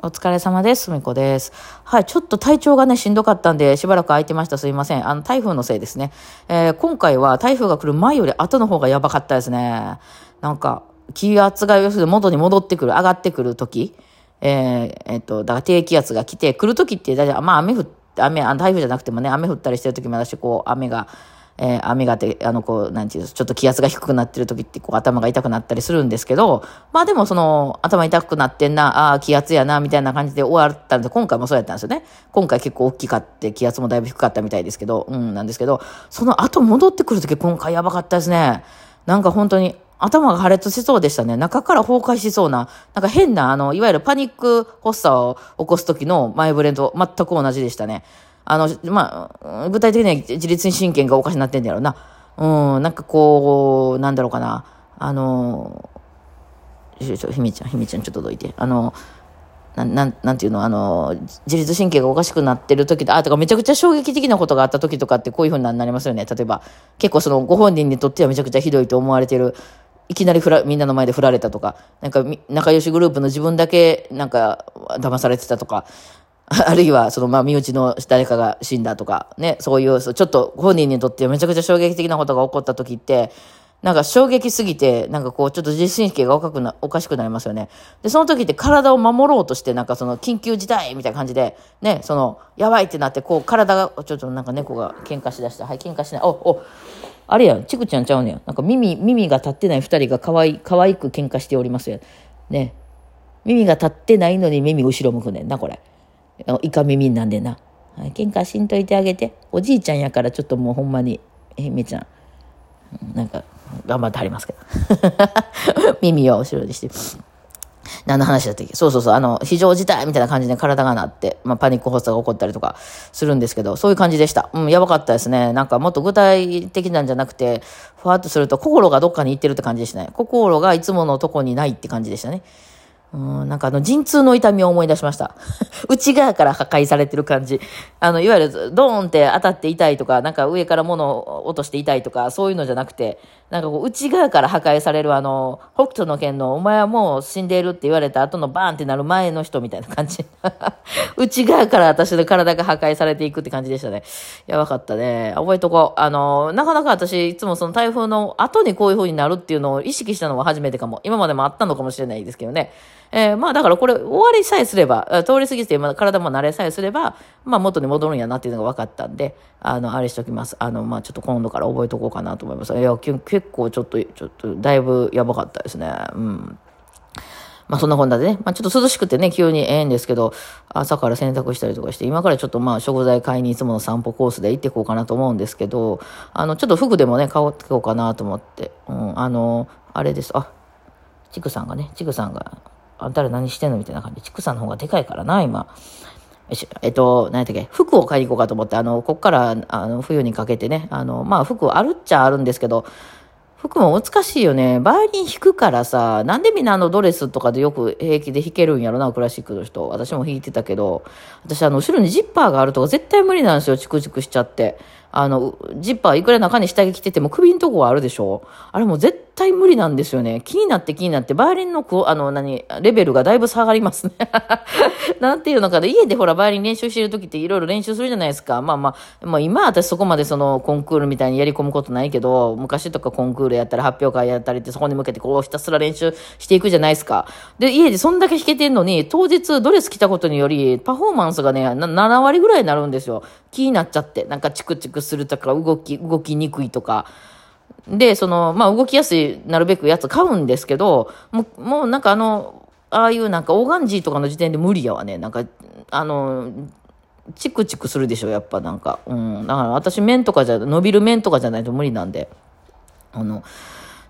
お疲れ様です。すみこです。はい、ちょっと体調がね、しんどかったんで、しばらく空いてました。すいません。あの、台風のせいですね。えー今回は台風が来る前より後の方がやばかったですね。なんか、気圧が要するに元に戻ってくる、上がってくる時えーえっと、だから低気圧が来て、来る時って大体、まあ雨降って、雨、あの台風じゃなくてもね、雨降ったりしてる時も私、こう、雨が、えー雨がて、あの、こう、なんていうちょっと気圧が低くなってる時って、こう、頭が痛くなったりするんですけど、まあでも、その、頭痛くなってんな、ああ、気圧やな、みたいな感じで終わったんで、今回もそうやったんですよね。今回結構大きかって、気圧もだいぶ低かったみたいですけど、うん、なんですけど、その後戻ってくる時、今回やばかったですね。なんか本当に、頭が破裂しそうでしたね。中から崩壊しそうな、なんか変な、あの、いわゆるパニック発作を起こす時の前触れと全く同じでしたね。あの、まあ、具体的には自律神経がおかしになってんだろうな。うん、なんかこう、なんだろうかな。あの、ちょ、ちょ、ひみちゃん、ひみちゃんちょっとどいて。あの、なん、なん、なんていうの、あの、自律神経がおかしくなってる時と、あ、とかめちゃくちゃ衝撃的なことがあった時とかってこういうふうになりますよね。例えば、結構そのご本人にとってはめちゃくちゃひどいと思われてる、いきなりふら、みんなの前で振られたとか、なんか仲良しグループの自分だけ、なんか、騙されてたとか、あるいは、その、まあ、身内の誰かが死んだとか、ね、そういう、ちょっと本人にとってめちゃくちゃ衝撃的なことが起こった時って、なんか衝撃すぎて、なんかこう、ちょっと自律神経がおかくな、おかしくなりますよね。で、その時って体を守ろうとして、なんかその、緊急事態みたいな感じで、ね、その、やばいってなって、こう、体が、ちょっとなんか猫が喧嘩しだした。はい、喧嘩しない。お、お、あれやん、ちくちゃんちゃうねや。なんか耳、耳が立ってない二人が可愛い、可愛く喧嘩しておりますよ。ね。耳が立ってないのに耳後ろ向くねんな、これ。イカ耳なんでな。はい、喧嘩しんといてあげて。おじいちゃんやからちょっともうほんまに、えめちゃん。なんか、頑張ってはりますけど。耳を後ろにして。何の話だったっけ？そうそうそう、あの、非常事態みたいな感じで体がなって、まあ、パニック発作が起こったりとかするんですけど、そういう感じでした。うん、やばかったですね。なんかもっと具体的なんじゃなくて、ふわっとすると心がどっかに行ってるって感じでしたね。心がいつものとこにないって感じでしたね。うん、なんかあの、陣痛の痛みを思い出しました。内側から破壊されてる感じ。あの、いわゆる、ドーンって当たって痛いとか、なんか上から物を落として痛いとか、そういうのじゃなくて、なんかこう、内側から破壊されるあの、北斗の剣の、お前はもう死んでいるって言われた後のバーンってなる前の人みたいな感じ。内側から私の体が破壊されていくって感じでしたね。やばかったね。覚えとこう。あの、なかなか私、いつもその台風の後にこういう風になるっていうのを意識したのは初めてかも。今までもあったのかもしれないですけどね。えーまあだからこれ終わりさえすれば、通り過ぎて、体も慣れさえすれば、まあ元に戻るんやなっていうのが分かったんで、あの、あれしときます。あの、まあちょっと今度から覚えとこうかなと思います。いや、結構ちょっと、ちょっと、だいぶやばかったですね。うん。まあそんなこんなでね、まあちょっと涼しくてね、急にええんですけど、朝から洗濯したりとかして、今からちょっとまあ食材買いにいつもの散歩コースで行ってこうかなと思うんですけど、あの、ちょっと服でもね、買おうこうかなと思って、うん、あの、あれです。あ、ちくさんがね、ちくさんが、あんたら何してんのみたいな感じで、ちくさんの方がでかいからな、今。えっと、何やったっけ、服を買いに行こうかと思って、あの、こっから、あの、冬にかけてね、あの、まあ、服あるっちゃあるんですけど、服も難しいよね。バイオリン弾くからさ、なんでみんなあのドレスとかでよく平気で弾けるんやろな、クラシックの人。私も弾いてたけど、私あの、後ろにジッパーがあるとか絶対無理なんですよ、チクチクしちゃって。あの、ジッパーいくら中に下着着てても首のとこはあるでしょあれもう絶対無理なんですよね。気になって気になって、バイオリンの、あの、何、レベルがだいぶ下がりますね。なんていうのかな、家でほら、バイオリン練習してる時っていろいろ練習するじゃないですか。まあまあ、まあ今私そこまでそのコンクールみたいにやり込むことないけど、昔とかコンクールやったり発表会やったりってそこに向けてこうひたすら練習していくじゃないですか。で、家でそんだけ弾けてんのに、当日ドレス着たことにより、パフォーマンスがね、7割ぐらいになるんですよ。気になっちゃって。なんかチクチクするとか、動き、動きにくいとか。で、その、まあ、動きやすい、なるべくやつ買うんですけど、もう、もうなんかあの、ああいうなんかオーガンジーとかの時点で無理やわね。なんか、あの、チクチクするでしょ、やっぱなんか。うん。だから私面とかじゃ、伸びる面とかじゃないと無理なんで。あの、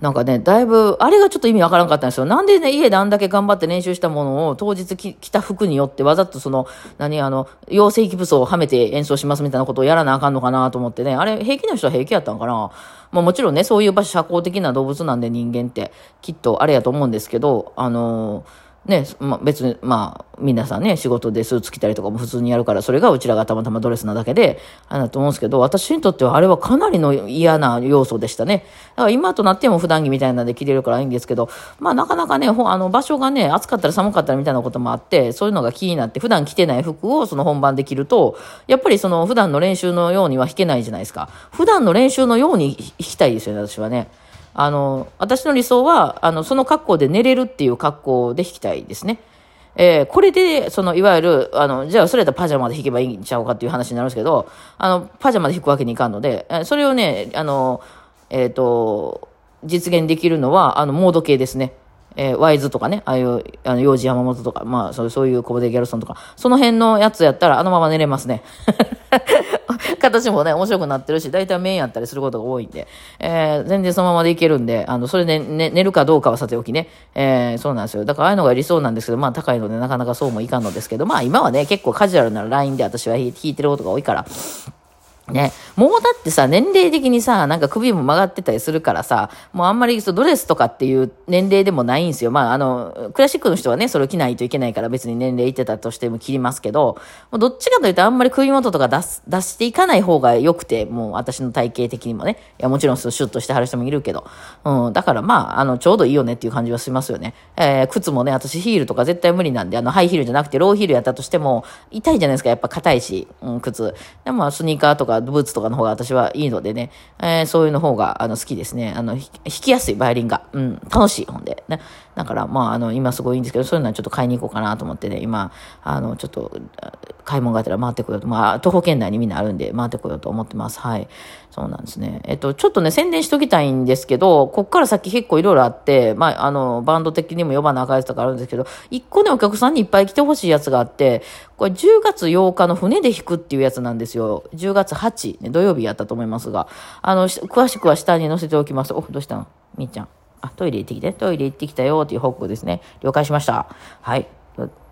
なんかね、だいぶ、あれがちょっと意味わからんかったんですよ。なんでね、家であんだけ頑張って練習したものを当日き着た服によってわざとその、何、あの、陽性器武装をはめて演奏しますみたいなことをやらなあかんのかなと思ってね、あれ、平気な人は平気やったんかな。まあもちろんね、そういう場所社交的な動物なんで人間って、きっとあれやと思うんですけど、あのね、まあ、別に、まあ、皆さんね、仕事でスーツ着たりとかも普通にやるから、それがうちらがたまたまドレスなだけで、あれだと思うんですけど、私にとってはあれはかなりの嫌な要素でしたね。だから今となっても普段着みたいなんで着れるからいいんですけど、まあなかなかね、あの場所がね、暑かったら寒かったらみたいなこともあって、そういうのが気になって、普段着てない服をその本番で着ると、やっぱりその普段の練習のようには弾けないじゃないですか。普段の練習のように弾きたいですよね、私はね。あの、私の理想は、あの、その格好で寝れるっていう格好で弾きたいですね。えー、これで、その、いわゆる、あの、じゃあ、それやったらパジャマで弾けばいいんちゃうかっていう話になるんですけど、あの、パジャマで弾くわけにいかんので、それをね、あの、えっ、ー、と、実現できるのは、あの、モード系ですね。えー、ワイズとかね、ああいう、あの、幼児山本とか、まあ、そうそういうコボデギャルソンとか、その辺のやつやったら、あのまま寝れますね。形もね、面白くなってるし、大体メインやったりすることが多いんで、えー、全然そのままでいけるんで、あの、それで、ね、寝るかどうかはさておきね、えー、そうなんですよ。だからああいうのが理想なんですけど、まあ高いのでなかなかそうもいかんのですけど、まあ今はね、結構カジュアルなラインで私は弾いてることが多いから、ね。もうだってさ、年齢的にさ、なんか首も曲がってたりするからさ、もうあんまりそドレスとかっていう年齢でもないんですよ。まあ、あの、クラシックの人はね、それを着ないといけないから別に年齢いってたとしても切りますけど、もうどっちかというとあんまり首元とか出す、出していかない方が良くて、もう私の体型的にもね。いや、もちろんシュッとしてはる人もいるけど。うん、だからまあ、あの、ちょうどいいよねっていう感じはしますよね。えー、靴もね、私ヒールとか絶対無理なんで、あの、ハイヒールじゃなくてローヒールやったとしても、痛いじゃないですか。やっぱ硬いし、うん、靴。でも、スニーカーとかブーツとかの方が私はいいのでね、えー、そういうの方が、あの、好きですね。あの、弾きやすい、バイオリンが。うん、楽しい、ほんで。ね。だから、まあ、あの、今すごいいいんですけど、そういうのはちょっと買いに行こうかなと思ってね、今、あの、ちょっと、買い物があったら回ってこようと、まあ、徒歩圏内にみんなあるんで、回ってこようと思ってます。はい。そうなんですね。えっと、ちょっとね、宣伝しときたいんですけど、こっから先結構いろいろあって、まあ、あの、バンド的にも呼ばなあかんやつとかあるんですけど、一個ね、お客さんにいっぱい来てほしいやつがあって、これ10月8日の船で弾くっていうやつなんですよ。10月8、ね、土曜日やったと思いますが、あの、詳しくは下に載せておきます。お、どうしたん？みーちゃん。あ、トイレ行ってきて。トイレ行ってきたよっていう報告ですね。了解しました。はい。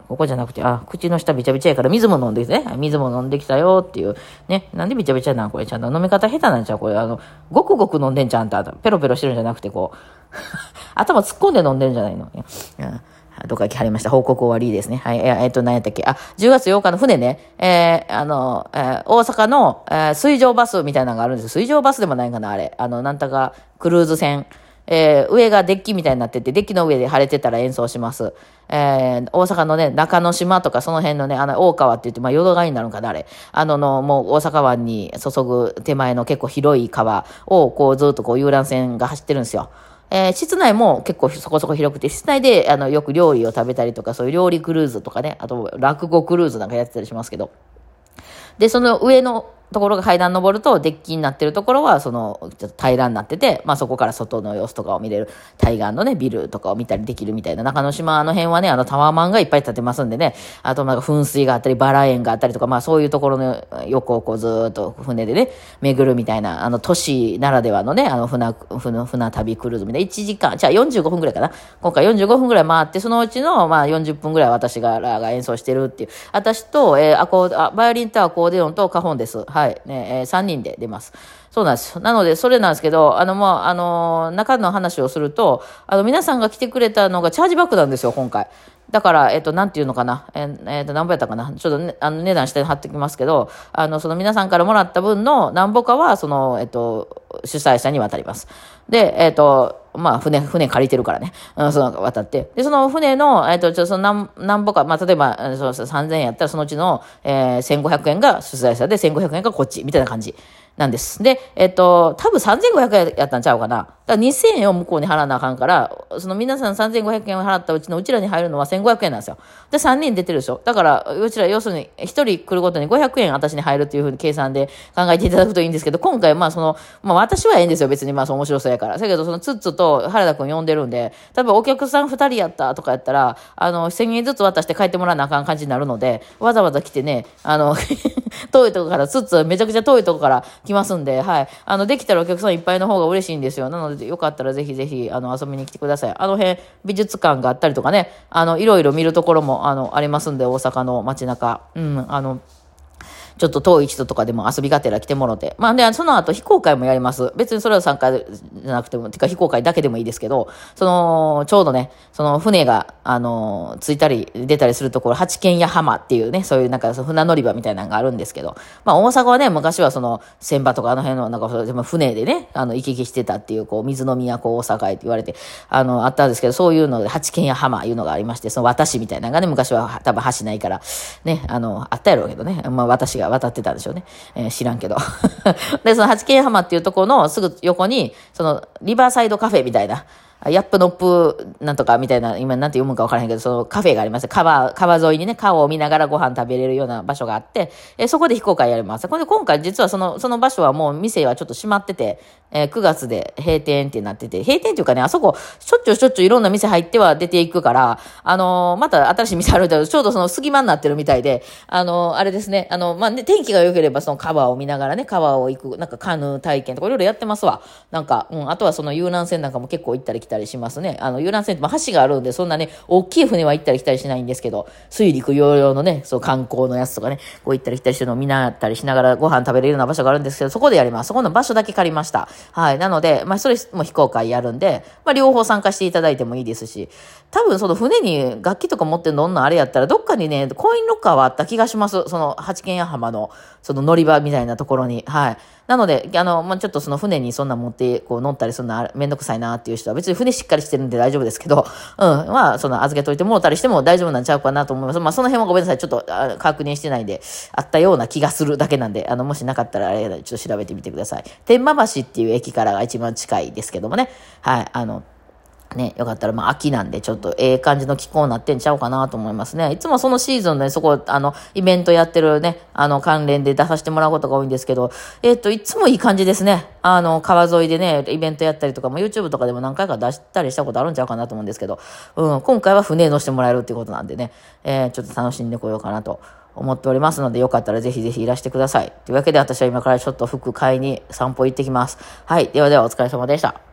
ここじゃなくて、あ、口の下びちゃびちゃやから水も飲んできてね。水も飲んできたよっていう。ね。なんでびちゃびちゃなんこれ。ちゃんと飲み方下手なんちゃうこれ。あの、ごくごく飲んでんちゃんと、ペロペロしてるんじゃなくて、こう、頭突っ込んで飲んでるんじゃないの。うんどっか来はりました。報告終わりですね。はい。えっ、と、何やったっけ。あ、10月8日の船ね。えー、あの、えー、大阪の、え、水上バスみたいなのがあるんです。水上バスでもないかな、あれ。あの、なんたか、クルーズ船。えー、上がデッキみたいになってて、デッキの上で晴れてたら演奏します。えー、大阪のね、中之島とかその辺のね、あの、大川って言って、まあ、淀川になるんかな、あれ。あの、の、もう大阪湾に注ぐ手前の結構広い川を、こう、ずっとこう、遊覧船が走ってるんですよ。えー、室内も結構そこそこ広くて、室内で、あの、よく料理を食べたりとか、そういう料理クルーズとかね、あと、落語クルーズなんかやってたりしますけど。で、その上のところが階段登ると、デッキになってるところは、その、ちょっと平らになってて、まあそこから外の様子とかを見れる、対岸のね、ビルとかを見たりできるみたいな、中之島の辺はね、あのタワーマンがいっぱい建てますんでね、あとなんか噴水があったり、バラ園があったりとか、まあそういうところの横をこうずっと船でね、巡るみたいな、あの都市ならではのね、あの船、船、船旅クルーズみたいな、1時間、じゃあ45分くらいかな。今回45分くらい回って、そのうちの、まあ40分くらい私が、が演奏してるっていう。私と、えー、アコーあ、バイオリンとアコーディオンとカホンです。はい。ね、えー3人で出ます。そうなんですよ。なので、それなんですけど、あの、もう、あの、中の話をすると、あの、皆さんが来てくれたのがチャージバックなんですよ、今回。だから、えっと、なんていうのかな。えっ、えー、と、何ぼやったかな。ちょっと、ね、あの、値段下に貼ってきますけど、あの、その皆さんからもらった分の何ぼかは、その、えっと、主催者に渡ります。で、えっと、まあ、船、船借りてるからね。うん、その、渡って。で、その船の、えっと、ちょ、その、なん、なんぼか、まあ、例えば、その3000円やったら、そのうちの、えー、1500円が主催者で、1500円がこっち、みたいな感じ。なんです。で、えっと、多分3500円やったんちゃうかな。だから2000円を向こうに払わなあかんから、その皆さん3500円を払ったうちのうちらに入るのは1500円なんですよ。で、3人出てるでしょ。だから、うちら要するに1人来るごとに500円私に入るっていうふうに計算で考えていただくといいんですけど、今回まあその、まあ私はええんですよ。別にまあその面白そうやから。だけど、そのツッツと原田くん呼んでるんで、例えばお客さん2人やったとかやったら、あの、1000円ずつ渡して帰ってもらわなあかん感じになるので、わざわざ来てね、あの 遠いとこから、ツッツめちゃくちゃ遠いとこから来ますんで、はい。あの、できたらお客さんいっぱいの方が嬉しいんですよ。なので、よかったらぜひぜひ、あの、遊びに来てください。あの辺、美術館があったりとかね、あの、いろいろ見るところも、あの、ありますんで、大阪の街中。うん、あの、ちょっと遠い人とかでも遊びがてら来てもろて。まあで、その後非公開もやります。別にそれは参加じゃなくても、てか非公開だけでもいいですけど、その、ちょうどね、その船が、あの、着いたり出たりするところ、八軒屋浜っていうね、そういうなんか船乗り場みたいなのがあるんですけど、まあ大阪はね、昔はその、船場とかあの辺の、なんかでも船でね、あの、行き来してたっていう、こう、水の都大阪へって言われて、あの、あったんですけど、そういうので、八軒屋浜いうのがありまして、その私みたいなのがね、昔は多分橋ないから、ね、あの、あったやろうけどね、まあ私が渡ってたんでしょうね。えー、知らんけど。で、その八景浜っていうところのすぐ横に、その、リバーサイドカフェみたいな、ヤップノップなんとかみたいな、今なんて読むかわからへんけど、そのカフェがあります。川、川沿いにね、川を見ながらご飯食べれるような場所があって、えそこで非公開やります。これで今回実はその、その場所はもう店はちょっと閉まってて、えー、9月で閉店ってなってて、閉店っていうかね、あそこ、しょっちゅうしょっちゅういろんな店入っては出ていくから、あのー、また新しい店あるんだけど、ちょうどその隙間になってるみたいで、あのー、あれですね、あの、まあ、ね、天気が良ければその川を見ながらね、川を行く、なんかカヌー体験とかいろいろやってますわ。なんか、うん、あとはその遊覧船なんかも結構行ったり来たりしますね。あの、遊覧船って、橋があるんで、そんなね、大きい船は行ったり来たりしないんですけど、水陸洋々のね、そう観光のやつとかね、こう行ったり来たりしてるのを見なったりしながらご飯食べれるような場所があるんですけど、そこでやります。そこの場所だけ借りました。はい。なので、まあ、それも非公開やるんで、まあ、両方参加していただいてもいいですし、多分その船に楽器とか持ってんのんのあれやったら、どっかにね、コインロッカーはあった気がします。その、八軒屋浜の、その乗り場みたいなところに。はい。なので、あの、まあ、ちょっとその船にそんな持って、こう乗ったりするのめんどくさいなっていう人は、別に船しっかりしてるんで大丈夫ですけど、うん、まあ、その預けといてもろたりしても大丈夫なんちゃうかなと思います。まあ、その辺はごめんなさい。ちょっと確認してないんで、あったような気がするだけなんで、あの、もしなかったらあれ、ちょっと調べてみてください。天満橋っていう駅からが一番近いですけどもね。はい、あの、ね、よかったら、まあ、秋なんで、ちょっとええ感じの気候になってんちゃうかなと思いますね。いつもそのシーズンで、そこ、あの、イベントやってるね、あの、関連で出させてもらうことが多いんですけど、えっ、と、いつもいい感じですね。あの、川沿いでね、イベントやったりとかも、YouTube とかでも何回か出したりしたことあるんちゃうかなと思うんですけど、うん、今回は船乗してもらえるっていうことなんでね、えー、ちょっと楽しんでこようかなと思っておりますので、よかったらぜひぜひいらしてください。というわけで、私は今からちょっと服買いに散歩行ってきます。はい。ではではお疲れ様でした。